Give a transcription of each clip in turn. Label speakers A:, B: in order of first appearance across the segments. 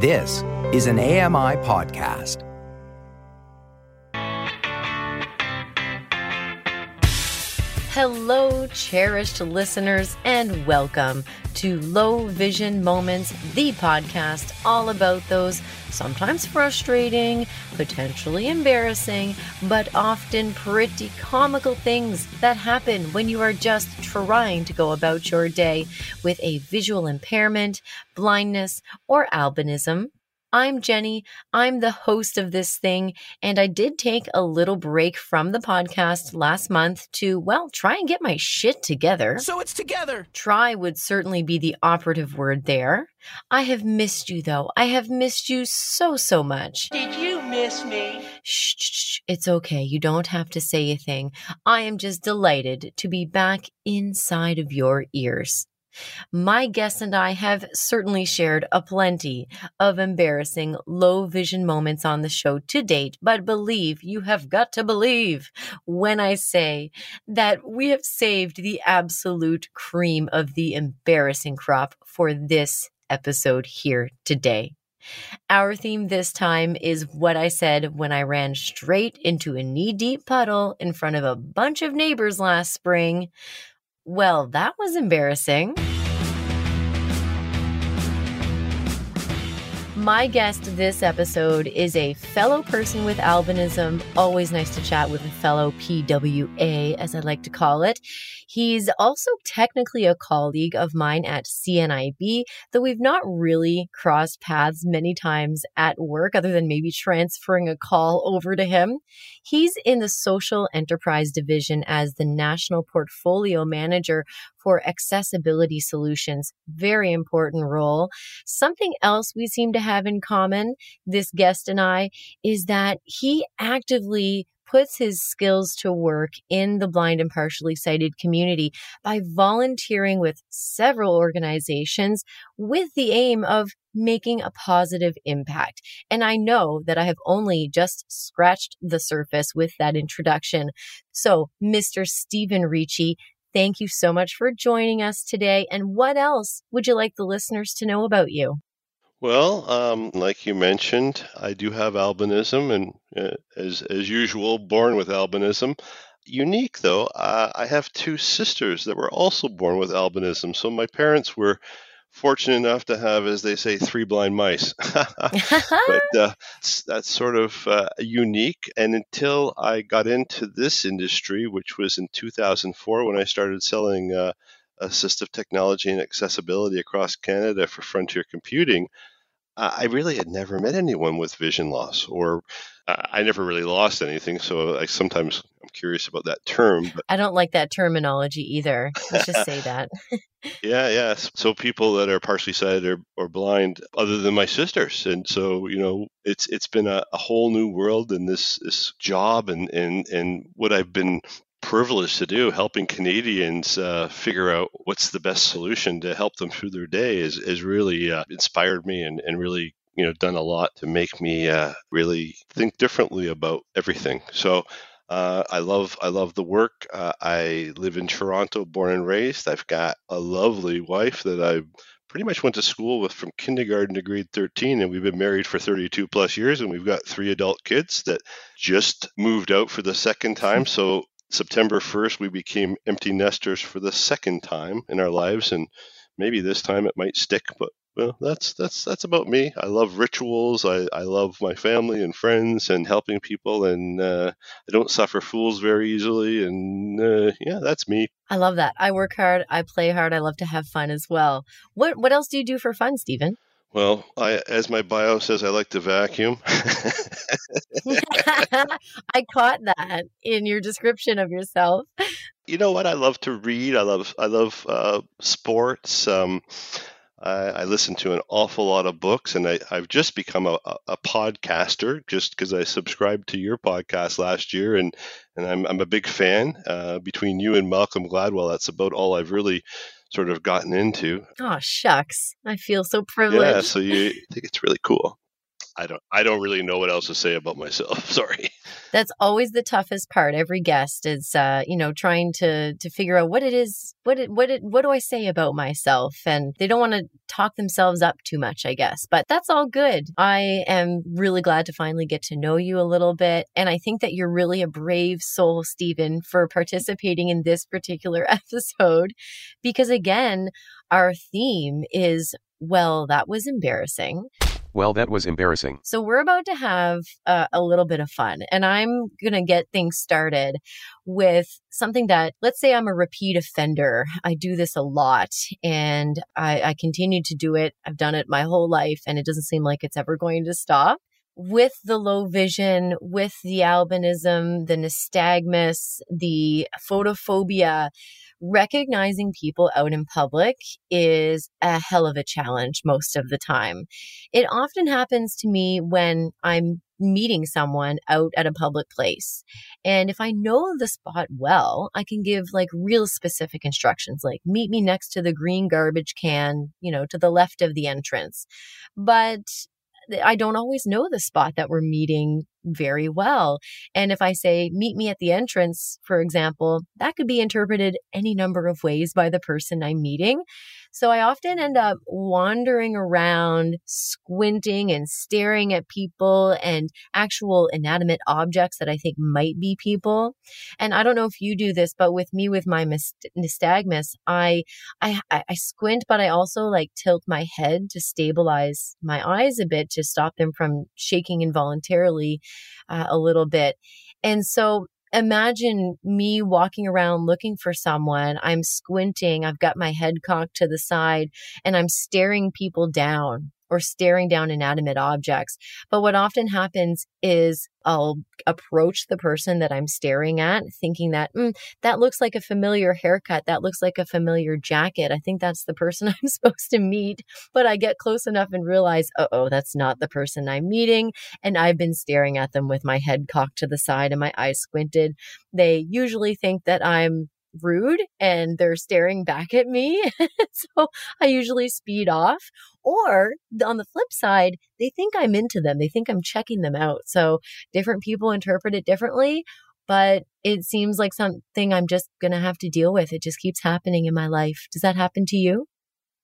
A: This is an AMI podcast.
B: Hello, cherished listeners, and welcome to Low Vision Moments, the podcast all about those sometimes frustrating, potentially embarrassing, but often pretty comical things that happen when you are just trying to go about your day with a visual impairment, blindness, or albinism. I'm Jenny. I'm the host of this thing. And I did take a little break from the podcast last month to, well, try and get my shit together.
C: So it's together.
B: Try would certainly be the operative word there. I have missed you, though. I have missed you so, so much.
C: Did you miss me?
B: Shh, shh, shh, it's okay. You don't have to say a thing. I am just delighted to be back inside of your ears. My guest and I have certainly shared a plenty of embarrassing low vision moments on the show to date, but believe you have got to believe when I say that we have saved the absolute cream of the embarrassing crop for this episode here today. Our theme this time is what I said when I ran straight into a knee deep puddle in front of a bunch of neighbors last spring. Well, that was embarrassing. My guest this episode is a fellow person with albinism. Always nice to chat with a fellow PWA, as I like to call it. He's also technically a colleague of mine at CNIB, though we've not really crossed paths many times at work, other than maybe transferring a call over to him. He's in the social enterprise division as the national portfolio manager for accessibility solutions. Very important role. Something else we seem to have in common, this guest and I, is that he actively puts his skills to work in the blind and partially sighted community by volunteering with several organizations with the aim of making a positive impact. And I know that I have only just scratched the surface with that introduction. So, Mr. Stephen Ricci, thank you so much for joining us today. And what else would you like the listeners to know about you?
D: Well, um, like you mentioned, I do have albinism, and uh, as as usual, born with albinism. Unique though, uh, I have two sisters that were also born with albinism. So my parents were fortunate enough to have, as they say, three blind mice. but uh, that's sort of uh, unique. And until I got into this industry, which was in 2004 when I started selling uh, assistive technology and accessibility across Canada for frontier computing, I really had never met anyone with vision loss, or uh, I never really lost anything. So I sometimes I'm curious about that term.
B: But... I don't like that terminology either. Let's just say that.
D: yeah, yeah. So people that are partially sighted or, or blind, other than my sisters, and so you know, it's it's been a, a whole new world in this this job and and and what I've been privileged to do, helping Canadians uh, figure out what's the best solution to help them through their day, is, is really uh, inspired me and, and really you know done a lot to make me uh, really think differently about everything. So. Uh, I love I love the work. Uh, I live in Toronto, born and raised. I've got a lovely wife that I pretty much went to school with from kindergarten to grade 13 and we've been married for 32 plus years and we've got three adult kids that just moved out for the second time so September 1st, we became empty nesters for the second time in our lives, and maybe this time it might stick. But well, that's that's that's about me. I love rituals. I, I love my family and friends and helping people, and uh, I don't suffer fools very easily. And uh, yeah, that's me.
B: I love that. I work hard. I play hard. I love to have fun as well. What what else do you do for fun, Stephen?
D: Well, I, as my bio says, I like to vacuum.
B: I caught that in your description of yourself.
D: You know what? I love to read. I love I love uh, sports. Um, I, I, listen to an awful lot of books, and I, have just become a, a podcaster just because I subscribed to your podcast last year, and and I'm I'm a big fan. Uh, between you and Malcolm Gladwell, that's about all I've really sort of gotten into.
B: Oh, shucks. I feel so privileged.
D: Yeah, so you think it's really cool. I don't I don't really know what else to say about myself. Sorry.
B: That's always the toughest part. Every guest is, uh, you know, trying to to figure out what it is, what it, what it, what do I say about myself, and they don't want to talk themselves up too much, I guess. But that's all good. I am really glad to finally get to know you a little bit, and I think that you're really a brave soul, Stephen, for participating in this particular episode, because again, our theme is well, that was embarrassing.
E: Well, that was embarrassing.
B: So, we're about to have uh, a little bit of fun, and I'm going to get things started with something that, let's say, I'm a repeat offender. I do this a lot and I, I continue to do it. I've done it my whole life, and it doesn't seem like it's ever going to stop with the low vision, with the albinism, the nystagmus, the photophobia, recognizing people out in public is a hell of a challenge most of the time. It often happens to me when I'm meeting someone out at a public place. And if I know the spot well, I can give like real specific instructions, like meet me next to the green garbage can, you know, to the left of the entrance. But I don't always know the spot that we're meeting very well. And if I say, meet me at the entrance, for example, that could be interpreted any number of ways by the person I'm meeting. So I often end up wandering around, squinting and staring at people and actual inanimate objects that I think might be people. And I don't know if you do this, but with me, with my nystagmus, I, I, I squint, but I also like tilt my head to stabilize my eyes a bit to stop them from shaking involuntarily uh, a little bit. And so imagine me walking around looking for someone. I'm squinting. I've got my head cocked to the side and I'm staring people down or staring down inanimate objects. But what often happens is I'll approach the person that I'm staring at, thinking that mm, that looks like a familiar haircut. That looks like a familiar jacket. I think that's the person I'm supposed to meet. But I get close enough and realize, oh, that's not the person I'm meeting. And I've been staring at them with my head cocked to the side and my eyes squinted. They usually think that I'm rude and they're staring back at me. so I usually speed off. Or on the flip side, they think I'm into them. They think I'm checking them out. So different people interpret it differently, but it seems like something I'm just going to have to deal with. It just keeps happening in my life. Does that happen to you?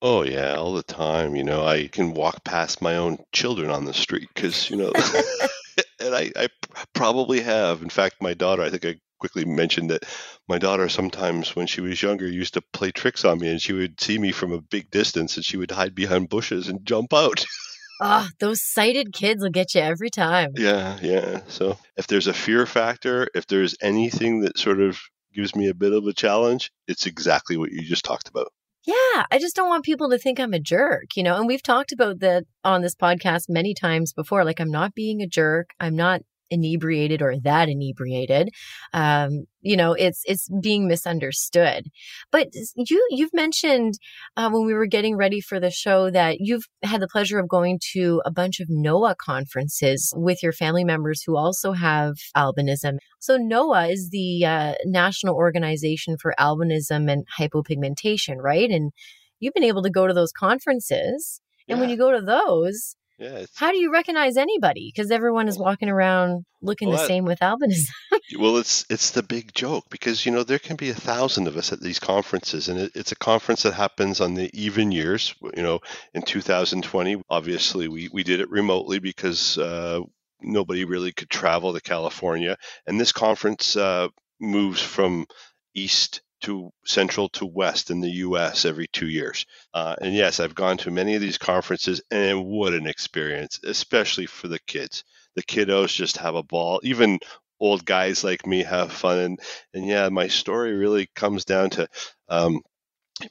D: Oh yeah, all the time. You know, I can walk past my own children on the street because you know, and I, I probably have. In fact, my daughter, I think I quickly mention that my daughter sometimes, when she was younger, used to play tricks on me, and she would see me from a big distance, and she would hide behind bushes and jump out.
B: Ah, oh, those sighted kids will get you every time.
D: Yeah, yeah. So if there's a fear factor, if there's anything that sort of gives me a bit of a challenge, it's exactly what you just talked about.
B: Yeah, I just don't want people to think I'm a jerk, you know. And we've talked about that on this podcast many times before. Like, I'm not being a jerk. I'm not inebriated or that inebriated um, you know it's it's being misunderstood. But you you've mentioned uh, when we were getting ready for the show that you've had the pleasure of going to a bunch of NOAH conferences with your family members who also have albinism. So NOAH is the uh, national organization for albinism and hypopigmentation right? And you've been able to go to those conferences. And yeah. when you go to those yeah, How do you recognize anybody? Because everyone is walking around looking well, the same with albinism.
D: well, it's it's the big joke because you know there can be a thousand of us at these conferences, and it, it's a conference that happens on the even years. You know, in 2020, obviously we we did it remotely because uh, nobody really could travel to California, and this conference uh, moves from east to central to west in the U.S. every two years. Uh, and yes, I've gone to many of these conferences, and what an experience, especially for the kids. The kiddos just have a ball. Even old guys like me have fun. And, and yeah, my story really comes down to um,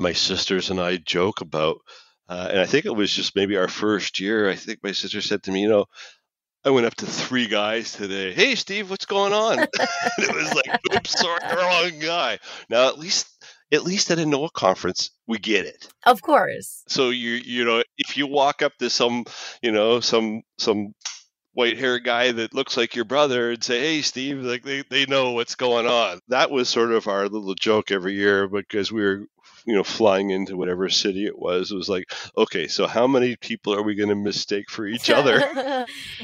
D: my sisters and I joke about. Uh, and I think it was just maybe our first year. I think my sister said to me, you know, I went up to three guys today. Hey, Steve, what's going on? it was like, oops, sorry, wrong guy. Now, at least, at least at a NOAH conference, we get it.
B: Of course.
D: So you, you know, if you walk up to some, you know, some, some white hair guy that looks like your brother and say, Hey, Steve, like they, they know what's going on. That was sort of our little joke every year because we were you know, flying into whatever city it was, it was like, okay, so how many people are we going to mistake for each other?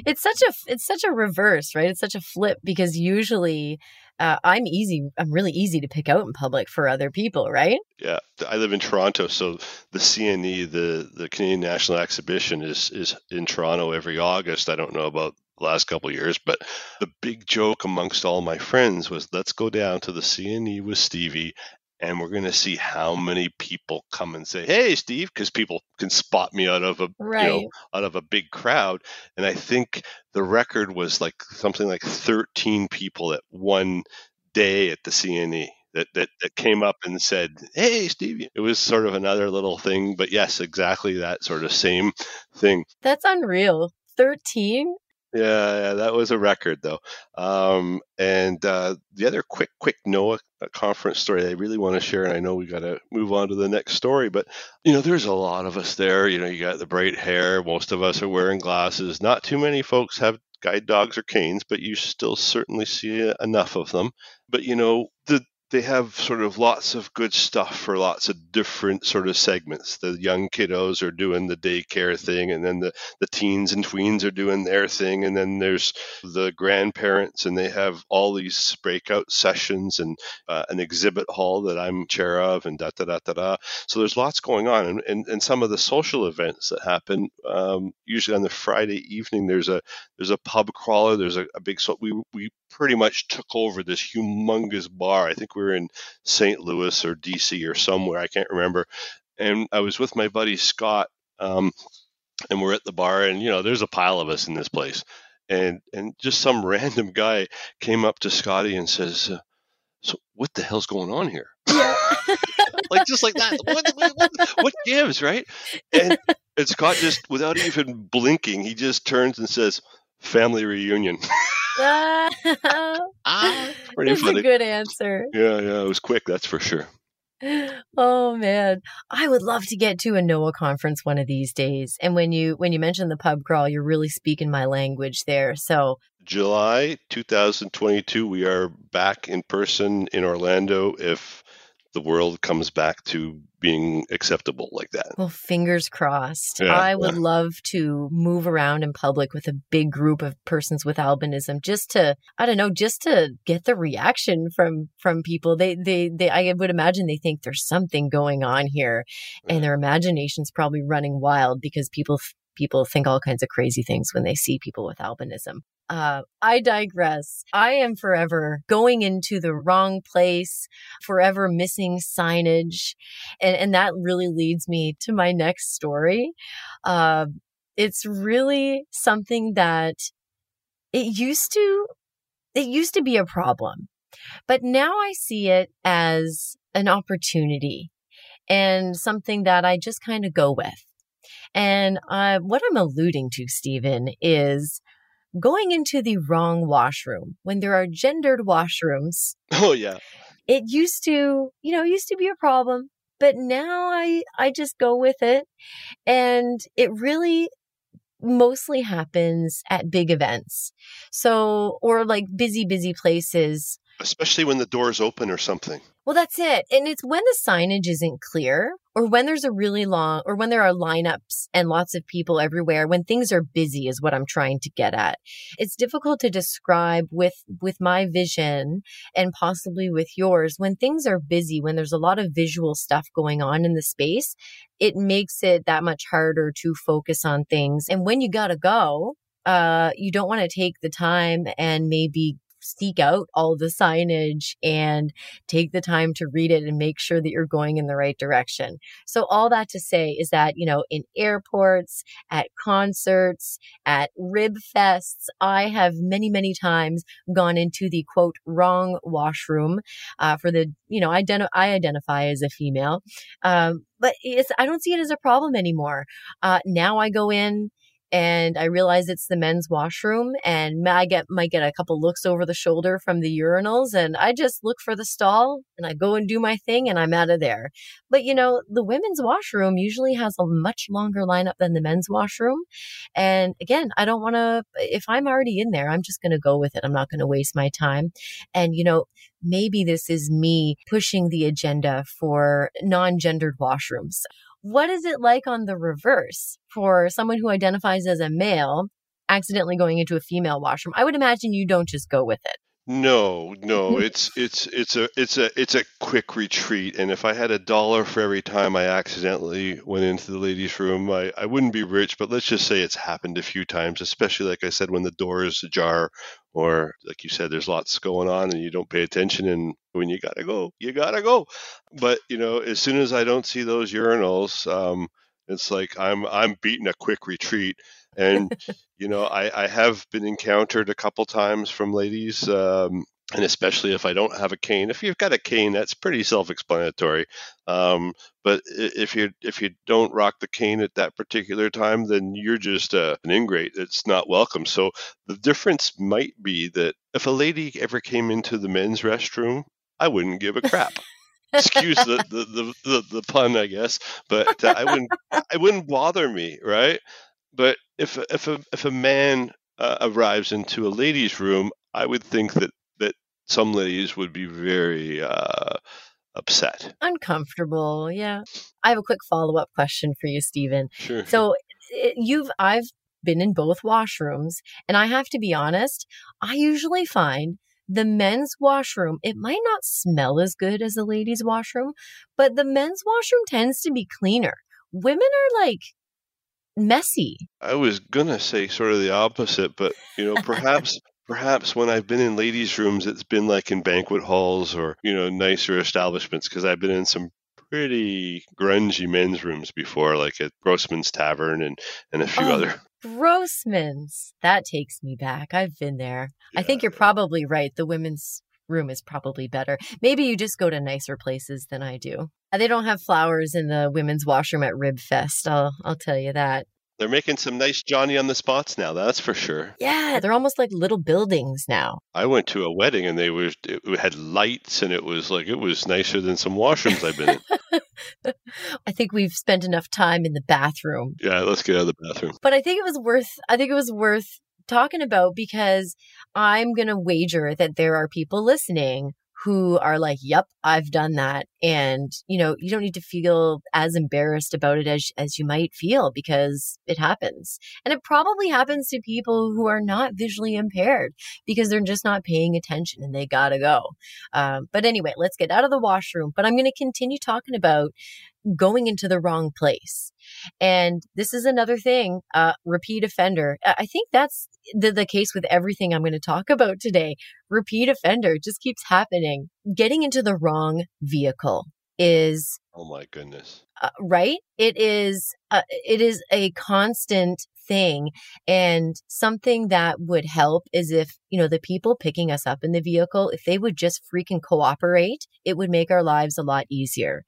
B: it's such a it's such a reverse, right? It's such a flip because usually uh, I'm easy. I'm really easy to pick out in public for other people, right?
D: Yeah, I live in Toronto, so the CNE, the the Canadian National Exhibition, is is in Toronto every August. I don't know about the last couple years, but the big joke amongst all my friends was, let's go down to the CNE with Stevie and we're going to see how many people come and say, "Hey, Steve," because people can spot me out of a
B: right.
D: you know, out of a big crowd. And I think the record was like something like 13 people at one day at the CNE that that, that came up and said, "Hey, Steve." It was sort of another little thing, but yes, exactly that sort of same thing.
B: That's unreal. 13
D: yeah, yeah, that was a record though. Um, and uh, the other quick, quick NOAH uh, conference story I really want to share, and I know we got to move on to the next story, but you know, there's a lot of us there. You know, you got the bright hair. Most of us are wearing glasses. Not too many folks have guide dogs or canes, but you still certainly see enough of them. But you know, the they have sort of lots of good stuff for lots of different sort of segments. The young kiddos are doing the daycare thing, and then the, the teens and tweens are doing their thing, and then there's the grandparents, and they have all these breakout sessions and uh, an exhibit hall that I'm chair of, and da da da da da. So there's lots going on, and, and, and some of the social events that happen. Um, usually on the Friday evening, there's a there's a pub crawler. There's a, a big so we we pretty much took over this humongous bar. I think we were in St. Louis or DC or somewhere. I can't remember. And I was with my buddy Scott, um, and we're at the bar, and you know, there's a pile of us in this place, and and just some random guy came up to Scotty and says, uh, "So what the hell's going on here?"
B: Yeah.
D: like just like that. What, what, what, what gives, right? And, and Scott just, without even blinking, he just turns and says, "Family reunion."
B: ah,
D: pretty
B: that's
D: funny.
B: a good answer.
D: Yeah, yeah, it was quick, that's for sure.
B: Oh man, I would love to get to a NOAH conference one of these days. And when you when you mentioned the pub crawl, you're really speaking my language there. So
D: July 2022, we are back in person in Orlando if the world comes back to being acceptable like that.
B: Well, fingers crossed.
D: Yeah,
B: I would
D: yeah.
B: love to move around in public with a big group of persons with albinism just to I don't know, just to get the reaction from from people. They they they I would imagine they think there's something going on here and their imagination's probably running wild because people people think all kinds of crazy things when they see people with albinism. Uh, I digress. I am forever going into the wrong place, forever missing signage. And, and that really leads me to my next story. Uh, it's really something that it used to, it used to be a problem, but now I see it as an opportunity and something that I just kind of go with. And uh, what I'm alluding to, Stephen, is going into the wrong washroom when there are gendered washrooms.
D: Oh yeah.
B: It used to, you know, used to be a problem, but now I I just go with it and it really mostly happens at big events. So or like busy busy places
D: Especially when the door's open or something.
B: well, that's it. And it's when the signage isn't clear or when there's a really long or when there are lineups and lots of people everywhere, when things are busy is what I'm trying to get at. It's difficult to describe with with my vision and possibly with yours. When things are busy, when there's a lot of visual stuff going on in the space, it makes it that much harder to focus on things. And when you got to go, uh you don't want to take the time and maybe seek out all the signage and take the time to read it and make sure that you're going in the right direction. So all that to say is that, you know, in airports, at concerts, at rib fests, I have many, many times gone into the quote wrong washroom, uh, for the, you know, identi- I identify as a female. Um, but it's, I don't see it as a problem anymore. Uh, now I go in and I realize it's the men's washroom and I get might get a couple looks over the shoulder from the urinals and I just look for the stall and I go and do my thing and I'm out of there. But you know, the women's washroom usually has a much longer lineup than the men's washroom. And again, I don't want to if I'm already in there, I'm just going to go with it. I'm not going to waste my time. And you know, maybe this is me pushing the agenda for non-gendered washrooms. What is it like on the reverse for someone who identifies as a male accidentally going into a female washroom? I would imagine you don't just go with it.
D: No, no, it's it's it's a it's a it's a quick retreat. And if I had a dollar for every time I accidentally went into the ladies' room, I, I wouldn't be rich, but let's just say it's happened a few times, especially like I said, when the door is ajar or like you said, there's lots going on and you don't pay attention and when you gotta go, you gotta go. But you know, as soon as I don't see those urinals, um, it's like I'm I'm beating a quick retreat and you know I, I have been encountered a couple times from ladies um, and especially if I don't have a cane. If you've got a cane, that's pretty self-explanatory. Um, but if you if you don't rock the cane at that particular time, then you're just uh, an ingrate. It's not welcome. So the difference might be that if a lady ever came into the men's restroom, I wouldn't give a crap. Excuse the, the, the, the, the pun, I guess, but uh, I wouldn't I wouldn't bother me, right? But if if a if a man uh, arrives into a lady's room, I would think that that some ladies would be very uh, upset,
B: uncomfortable. Yeah, I have a quick follow up question for you, Stephen.
D: Sure.
B: So it, you've I've been in both washrooms, and I have to be honest. I usually find the men's washroom, it might not smell as good as the ladies' washroom, but the men's washroom tends to be cleaner. Women are like messy.
D: I was gonna say sort of the opposite, but you know, perhaps perhaps when I've been in ladies' rooms, it's been like in banquet halls or you know nicer establishments because I've been in some pretty grungy men's rooms before, like at Grossman's Tavern and and a few
B: Oh,
D: other.
B: Grossman's. That takes me back. I've been there. I think you're probably right. The women's room is probably better. Maybe you just go to nicer places than I do. Uh, They don't have flowers in the women's washroom at Rib Fest. I'll I'll tell you that.
D: They're making some nice Johnny on the spots now. That's for sure.
B: Yeah, they're almost like little buildings now.
D: I went to a wedding and they were it had lights and it was like it was nicer than some washrooms I've been in.
B: I think we've spent enough time in the bathroom.
D: Yeah, let's get out of the bathroom.
B: But I think it was worth I think it was worth talking about because I'm going to wager that there are people listening who are like, "Yep, I've done that." And, you know, you don't need to feel as embarrassed about it as as you might feel because it happens. And it probably happens to people who are not visually impaired because they're just not paying attention and they got to go. Um, but anyway, let's get out of the washroom, but I'm going to continue talking about going into the wrong place. And this is another thing, uh, repeat offender. I think that's the, the case with everything I'm going to talk about today. Repeat offender just keeps happening. Getting into the wrong vehicle is
D: Oh my goodness.
B: Uh, right? It is uh, it is a constant thing and something that would help is if you know the people picking us up in the vehicle if they would just freaking cooperate it would make our lives a lot easier.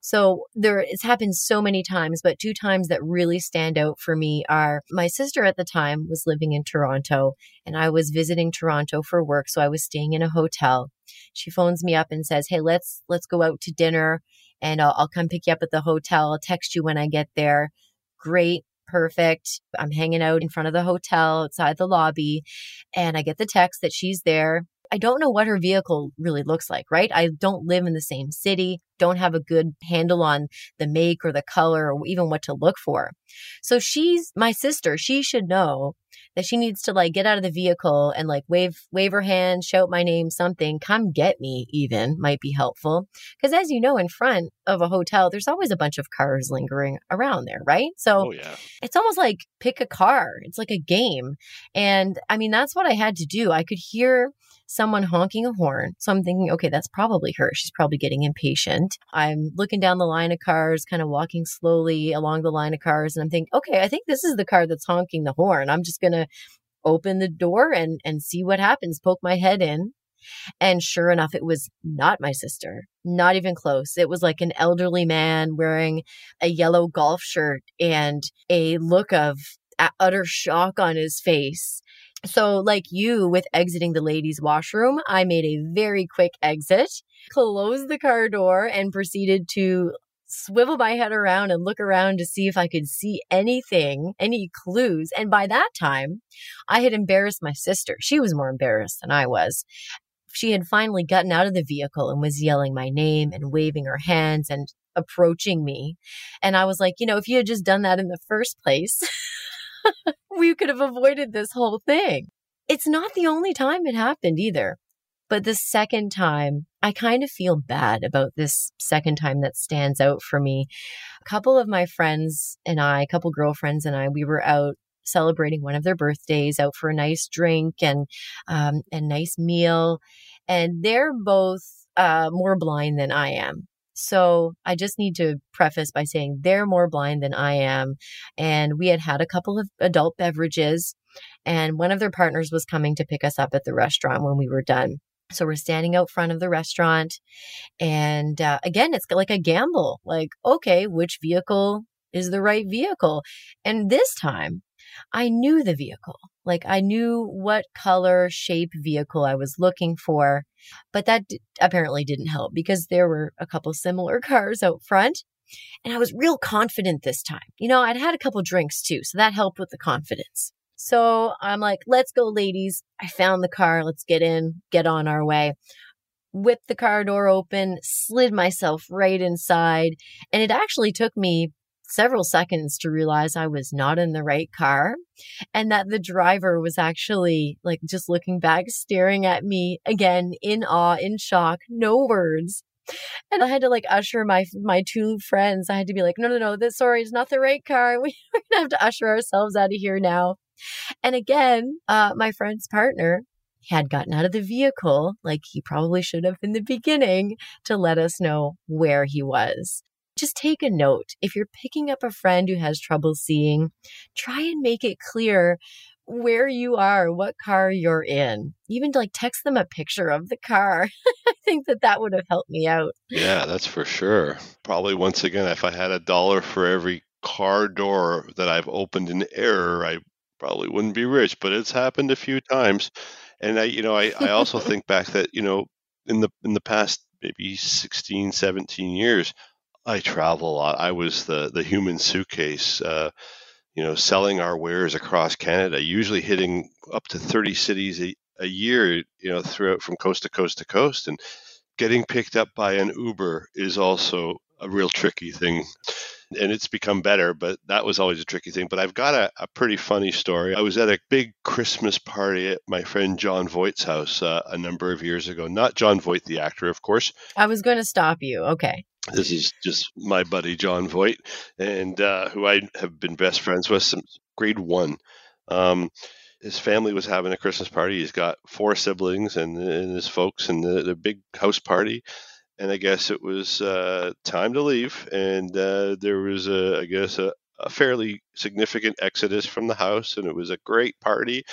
B: So there it's happened so many times but two times that really stand out for me are my sister at the time was living in Toronto and I was visiting Toronto for work so I was staying in a hotel. She phones me up and says hey let's let's go out to dinner and I'll, I'll come pick you up at the hotel. I'll text you when I get there. Great. Perfect. I'm hanging out in front of the hotel outside the lobby and I get the text that she's there. I don't know what her vehicle really looks like, right? I don't live in the same city, don't have a good handle on the make or the color or even what to look for. So she's my sister. She should know that she needs to like get out of the vehicle and like wave wave her hand, shout my name, something, come get me even might be helpful. Because as you know, in front of a hotel, there's always a bunch of cars lingering around there, right? So
D: Oh yeah.
B: it's almost like pick a car. It's like a game. And I mean, that's what I had to do. I could hear someone honking a horn. So I'm thinking, okay, that's probably her. She's probably getting impatient. I'm looking down the line of cars, kind of walking slowly along the line of cars. And I'm thinking, okay, I think this is the car that's honking the horn. I'm just going to open the door and, and see what happens, poke my head in. And sure enough, it was not my sister, not even close. It was like an elderly man wearing a yellow golf shirt and a look of utter shock on his face. So, like you with exiting the ladies' washroom, I made a very quick exit, closed the car door, and proceeded to swivel my head around and look around to see if I could see anything, any clues. And by that time, I had embarrassed my sister. She was more embarrassed than I was. She had finally gotten out of the vehicle and was yelling my name and waving her hands and approaching me. And I was like, you know, if you had just done that in the first place, we could have avoided this whole thing. It's not the only time it happened either. But the second time, I kind of feel bad about this second time that stands out for me. A couple of my friends and I, a couple girlfriends and I, we were out celebrating one of their birthdays, out for a nice drink and um, a nice meal. And they're both uh, more blind than I am. So I just need to preface by saying they're more blind than I am. And we had had a couple of adult beverages, and one of their partners was coming to pick us up at the restaurant when we were done. So we're standing out front of the restaurant. And uh, again, it's like a gamble like, okay, which vehicle is the right vehicle? And this time, I knew the vehicle. Like I knew what color, shape vehicle I was looking for, but that d- apparently didn't help because there were a couple similar cars out front. And I was real confident this time. You know, I'd had a couple drinks too, so that helped with the confidence. So I'm like, let's go, ladies. I found the car. Let's get in, get on our way. Whipped the car door open, slid myself right inside. And it actually took me several seconds to realize I was not in the right car and that the driver was actually like just looking back, staring at me again in awe, in shock, no words. And I had to like usher my my two friends. I had to be like, no, no, no, this sorry is not the right car. We, we're gonna have to usher ourselves out of here now. And again, uh, my friend's partner had gotten out of the vehicle, like he probably should have in the beginning, to let us know where he was just take a note. If you're picking up a friend who has trouble seeing, try and make it clear where you are, what car you're in. Even to like text them a picture of the car. I think that that would have helped me out.
D: Yeah, that's for sure. Probably once again, if I had a dollar for every car door that I've opened in error, I probably wouldn't be rich, but it's happened a few times. And I, you know, I, I also think back that, you know, in the in the past maybe 16, 17 years, I travel a lot. I was the the human suitcase, uh, you know, selling our wares across Canada, usually hitting up to 30 cities a, a year, you know, throughout from coast to coast to coast. And getting picked up by an Uber is also a real tricky thing. And it's become better, but that was always a tricky thing. But I've got a, a pretty funny story. I was at a big Christmas party at my friend John Voight's house uh, a number of years ago. Not Jon Voight, the actor, of course.
B: I was going to stop you. Okay.
D: This is just my buddy John Voigt, and uh, who I have been best friends with since grade one. Um, his family was having a Christmas party. He's got four siblings and, and his folks, and the, the big house party. And I guess it was uh, time to leave, and uh, there was a, I guess, a, a fairly significant exodus from the house, and it was a great party.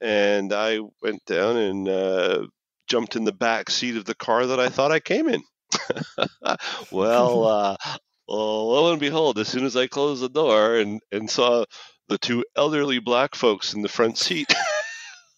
D: And I went down and uh, jumped in the back seat of the car that I thought I came in. well, uh, lo and behold, as soon as I closed the door and, and saw the two elderly black folks in the front seat,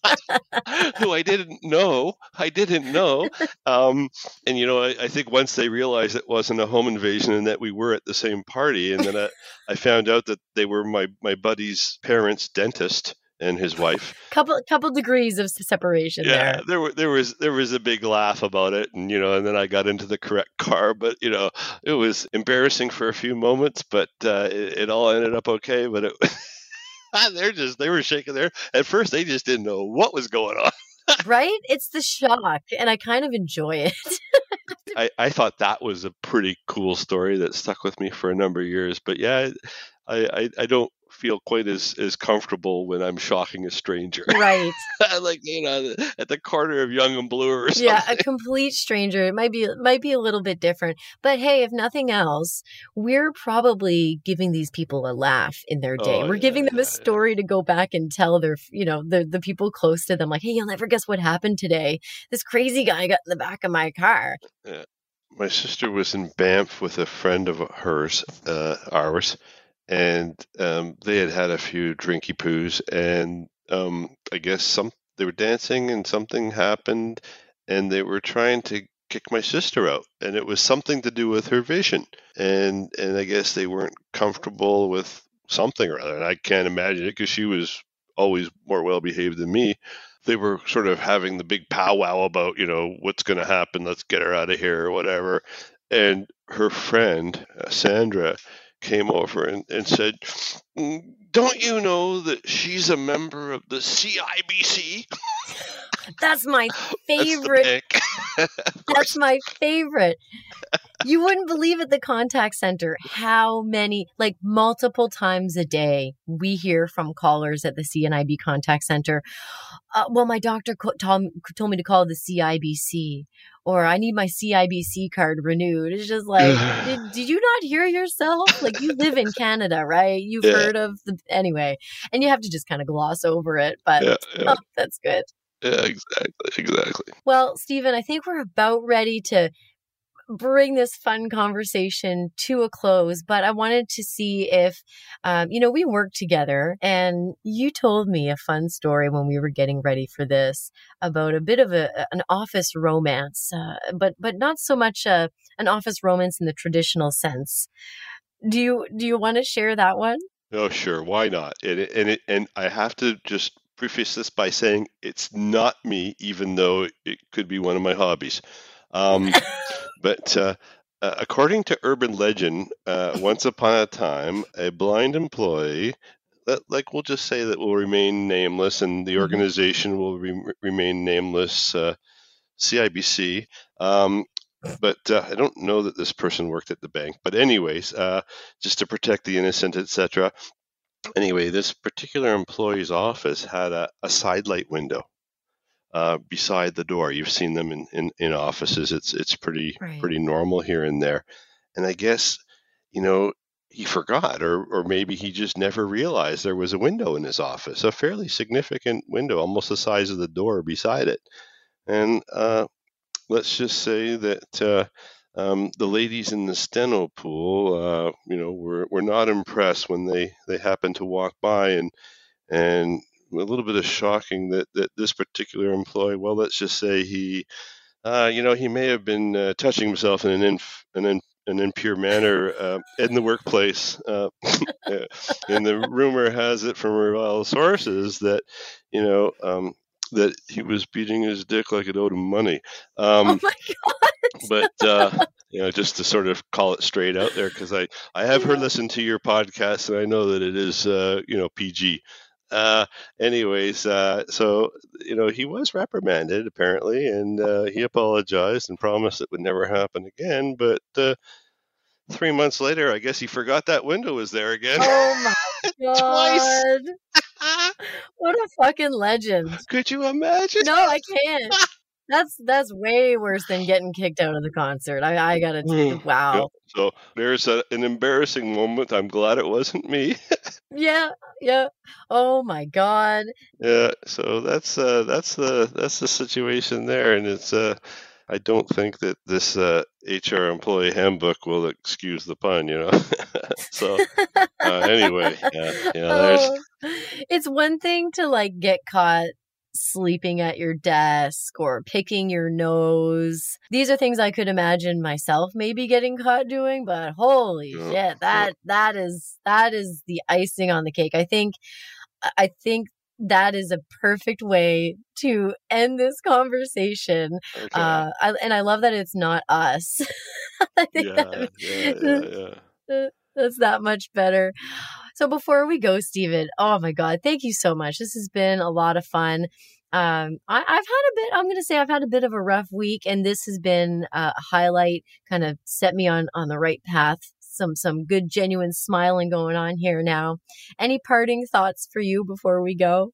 D: who I didn't know, I didn't know. Um, and, you know, I, I, think once they realized it wasn't a home invasion and that we were at the same party, and then I, I found out that they were my, my buddy's parents' dentist and his wife.
B: couple couple degrees of separation
D: yeah,
B: there.
D: there were there was there was a big laugh about it, and you know, and then I got into the correct car, but you know, it was embarrassing for a few moments, but uh, it, it all ended up okay. But it, they're just they were shaking their at first they just didn't know what was going on.
B: right? It's the shock, and I kind of enjoy it.
D: I, I thought that was a pretty cool story that stuck with me for a number of years. But yeah, I, I, I don't feel quite as as comfortable when I'm shocking a stranger.
B: Right.
D: like you know, at the corner of Yonge and Bloor or something.
B: Yeah, a complete stranger. It might be might be a little bit different, but hey, if nothing else, we're probably giving these people a laugh in their day.
D: Oh,
B: we're
D: yeah,
B: giving them
D: yeah,
B: a story to go back and tell their, you know, the the people close to them, like, hey, you'll never guess what happened today. This crazy guy got in the back of my car.
D: My sister was in Banff with a friend of hers, uh, ours, and um, they had had a few drinky poos, and um, I guess some they were dancing, and something happened, and they were trying to kick my sister out, and it was something to do with her vision, and and I guess they weren't comfortable with something or other, and I can't imagine it because she was always more well behaved than me. They were sort of having the big powwow about, you know, what's going to happen. Let's get her out of here or whatever. And her friend, uh, Sandra, came over and, and said, "Mm, Don't you know that she's a member of the CIBC?
B: That's my favorite.
D: bank." Of
B: That's my favorite. You wouldn't believe at the contact center how many, like multiple times a day, we hear from callers at the CNIB contact center. Uh, well, my doctor co- told, told me to call the CIBC, or I need my CIBC card renewed. It's just like, did, did you not hear yourself? Like, you live in Canada, right? You've
D: Yeah.
B: heard of the, anyway, and you have to just kind of gloss over it, but
D: Yeah, yeah,
B: oh, that's good.
D: yeah, exactly, exactly.
B: Well, Stephen, I think we're about ready to bring this fun conversation to a close, but I wanted to see if, um, you know, we worked together and you told me a fun story when we were getting ready for this about a bit of a, an office romance, uh, but, but not so much uh an office romance in the traditional sense. Do you, do you want to share that one?
D: Oh, sure. Why not? And and it, and I have to just preface this by saying it's not me, even though it could be one of my hobbies. Um, but uh, uh, according to urban legend, uh, once upon a time, a blind employee, that, like we'll just say that will remain nameless, and the
B: Mhm.
D: organization will re- remain nameless. Uh, CIBC. Um, but uh, I don't know that this person worked at the bank. But anyways, uh, just to protect the innocent, etc. Anyway, this particular employee's office had a, a side light window uh, beside the door. You've seen them in, in, in offices. It's it's pretty
B: Right.
D: pretty normal here and there. And I guess you know he forgot, or or maybe he just never realized there was a window in his office, a fairly significant window, almost the size of the door beside it. And uh, let's just say that uh, um, the ladies in the steno pool, uh, you know, were, were not impressed when they, they happened to walk by and and a little bit of shocking that, that this particular employee, well, let's just say he, uh, you know, he may have been uh, touching himself in an inf- an, in, an impure manner uh, in the workplace. Uh, and the rumor has it from reliable sources that, you know, um, that he was beating his dick like it owed him money. Um,
B: oh
D: but uh, you know, just to sort of call it straight out there, because I I have heard listen to your podcast and I know that it is uh, you know PG. Uh, anyways, uh, so you know he was reprimanded apparently, and uh, he apologized and promised it would never happen again. But uh, three months later, I guess he forgot that window was there again.
B: Oh my
D: Twice.
B: God. What a fucking legend.
D: Could you imagine?
B: No, I can't. That's that's way worse than getting kicked out of the concert. I I gotta
D: Mm.
B: wow.
D: So there's a, an embarrassing moment. I'm glad it wasn't me.
B: Yeah, yeah. Oh my god.
D: Yeah, so that's uh, that's the that's the situation there, and it's uh, I don't think that this uh, HR employee handbook will excuse the pun, you know. so uh, anyway, yeah, yeah, there's
B: Oh, it's one thing to like get caught sleeping at your desk or picking your nose. These are things I could imagine myself maybe getting caught doing, but holy
D: Yeah,
B: shit, that that is that is the icing on the cake. I think I think that is a perfect way to end this conversation.
D: okay.
B: Uh, I, and I love that it's not us. I think
D: yeah,
B: that,
D: yeah, yeah, yeah.
B: That's that much better. So before we go, Stephen, oh my God, thank you so much. This has been a lot of fun. Um, I, I've had a bit, I'm going to say I've had a bit of a rough week and this has been a highlight, kind of set me on, on the right path. Some, some good, genuine smiling going on here now. Any parting thoughts for you before we go?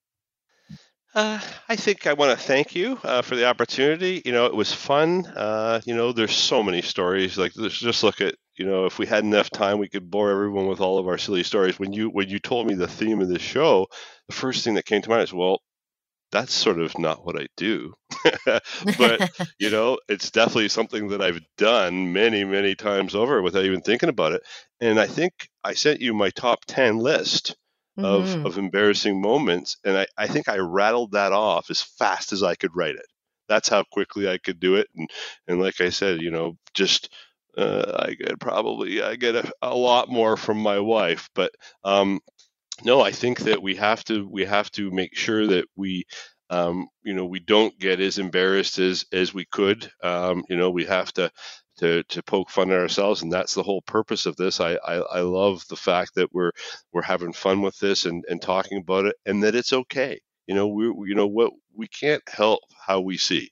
D: Uh, I think I want to thank you uh, for the opportunity. You know, it was fun. Uh, you know, there's so many stories. Like, let's just look at. You know, if we had enough time, we could bore everyone with all of our silly stories. When you when you told me the theme of this show, the first thing that came to mind is, well, that's sort of not what I do. but, you know, it's definitely something that I've done many, many times over without even thinking about it. And I think I sent you my top 10 list of,
B: Mhm.
D: of embarrassing moments. And I, I think I rattled that off as fast as I could write it. That's how quickly I could do it. And, and like I said, you know, just uh, I get probably I get a, a lot more from my wife, but um, no, I think that we have to we have to make sure that we um, you know we don't get as embarrassed as as we could. Um, you know, we have to to to poke fun at ourselves, and that's the whole purpose of this. I I, I love the fact that we're we're having fun with this and and talking about it, and that it's okay. You know, we you know what we can't help how we see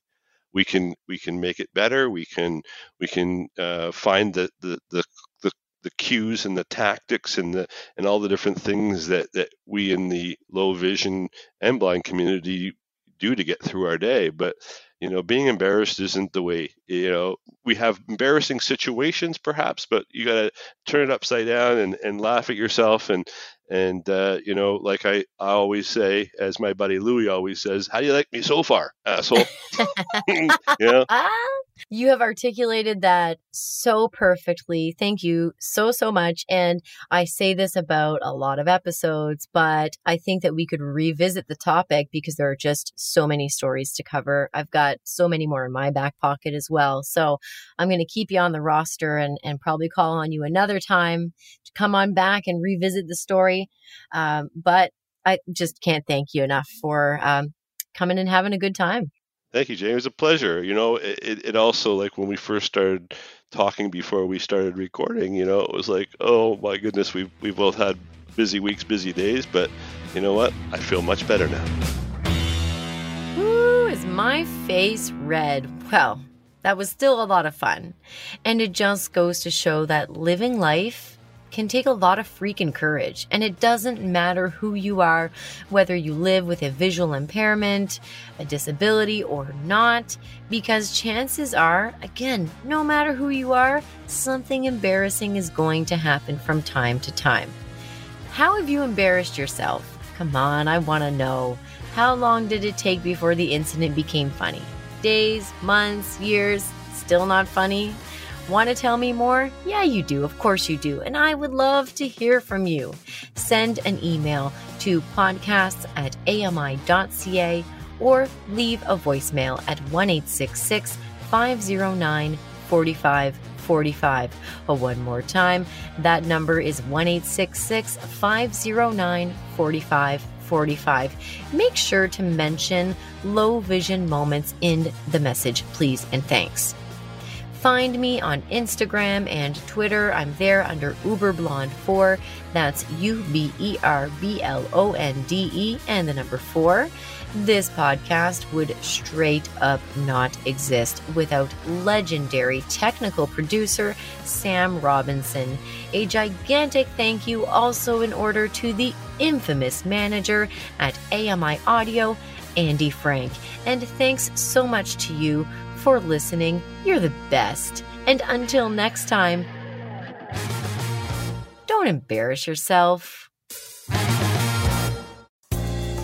D: we can we can make it better we can we can uh, find the, the the the the cues and the tactics and the and all the different things that that we in the low vision and blind community do to get through our day but you know being embarrassed isn't the way you know we have embarrassing situations perhaps but you got to turn it upside down and, and laugh at yourself and and uh, you know like I, I always say as my buddy louie always says how do you like me so far asshole you
B: have articulated that so perfectly. Thank you so, so much. And I say this about a lot of episodes, but I think that we could revisit the topic because there are just so many stories to cover. I've got so many more in my back pocket as well. So I'm going to keep you on the roster and, and probably call on you another time to come on back and revisit the story. Um, but I just can't thank you enough for um, coming and having a good time.
D: Thank you, James. It was a pleasure. You know, it, it also like when we first started talking before we started recording, you know, it was like, oh my goodness, we we both had busy weeks, busy days, but you know what? I feel much better now.
B: Ooh, is my face red? Well, that was still a lot of fun. And it just goes to show that living life can take a lot of freaking courage. And it doesn't matter who you are, whether you live with a visual impairment, a disability, or not, because chances are, again, no matter who you are, something embarrassing is going to happen from time to time. How have you embarrassed yourself? Come on, I want to know. How long did it take before the incident became funny? Days, months, years? Still not funny? Want to tell me more? Yeah, you do. Of course you do. And I would love to hear from you. Send an email to podcasts at ami.ca or leave a voicemail at 1 509 4545. Oh, one more time. That number is 1 509 4545. Make sure to mention low vision moments in the message, please, and thanks. Find me on Instagram and Twitter. I'm there under UberBlonde4. That's U B E R B L O N D E and the number 4. This podcast would straight up not exist without legendary technical producer Sam Robinson. A gigantic thank you also in order to the infamous manager at AMI Audio, Andy Frank. And thanks so much to you for listening. You're the best. And until next time, don't embarrass yourself.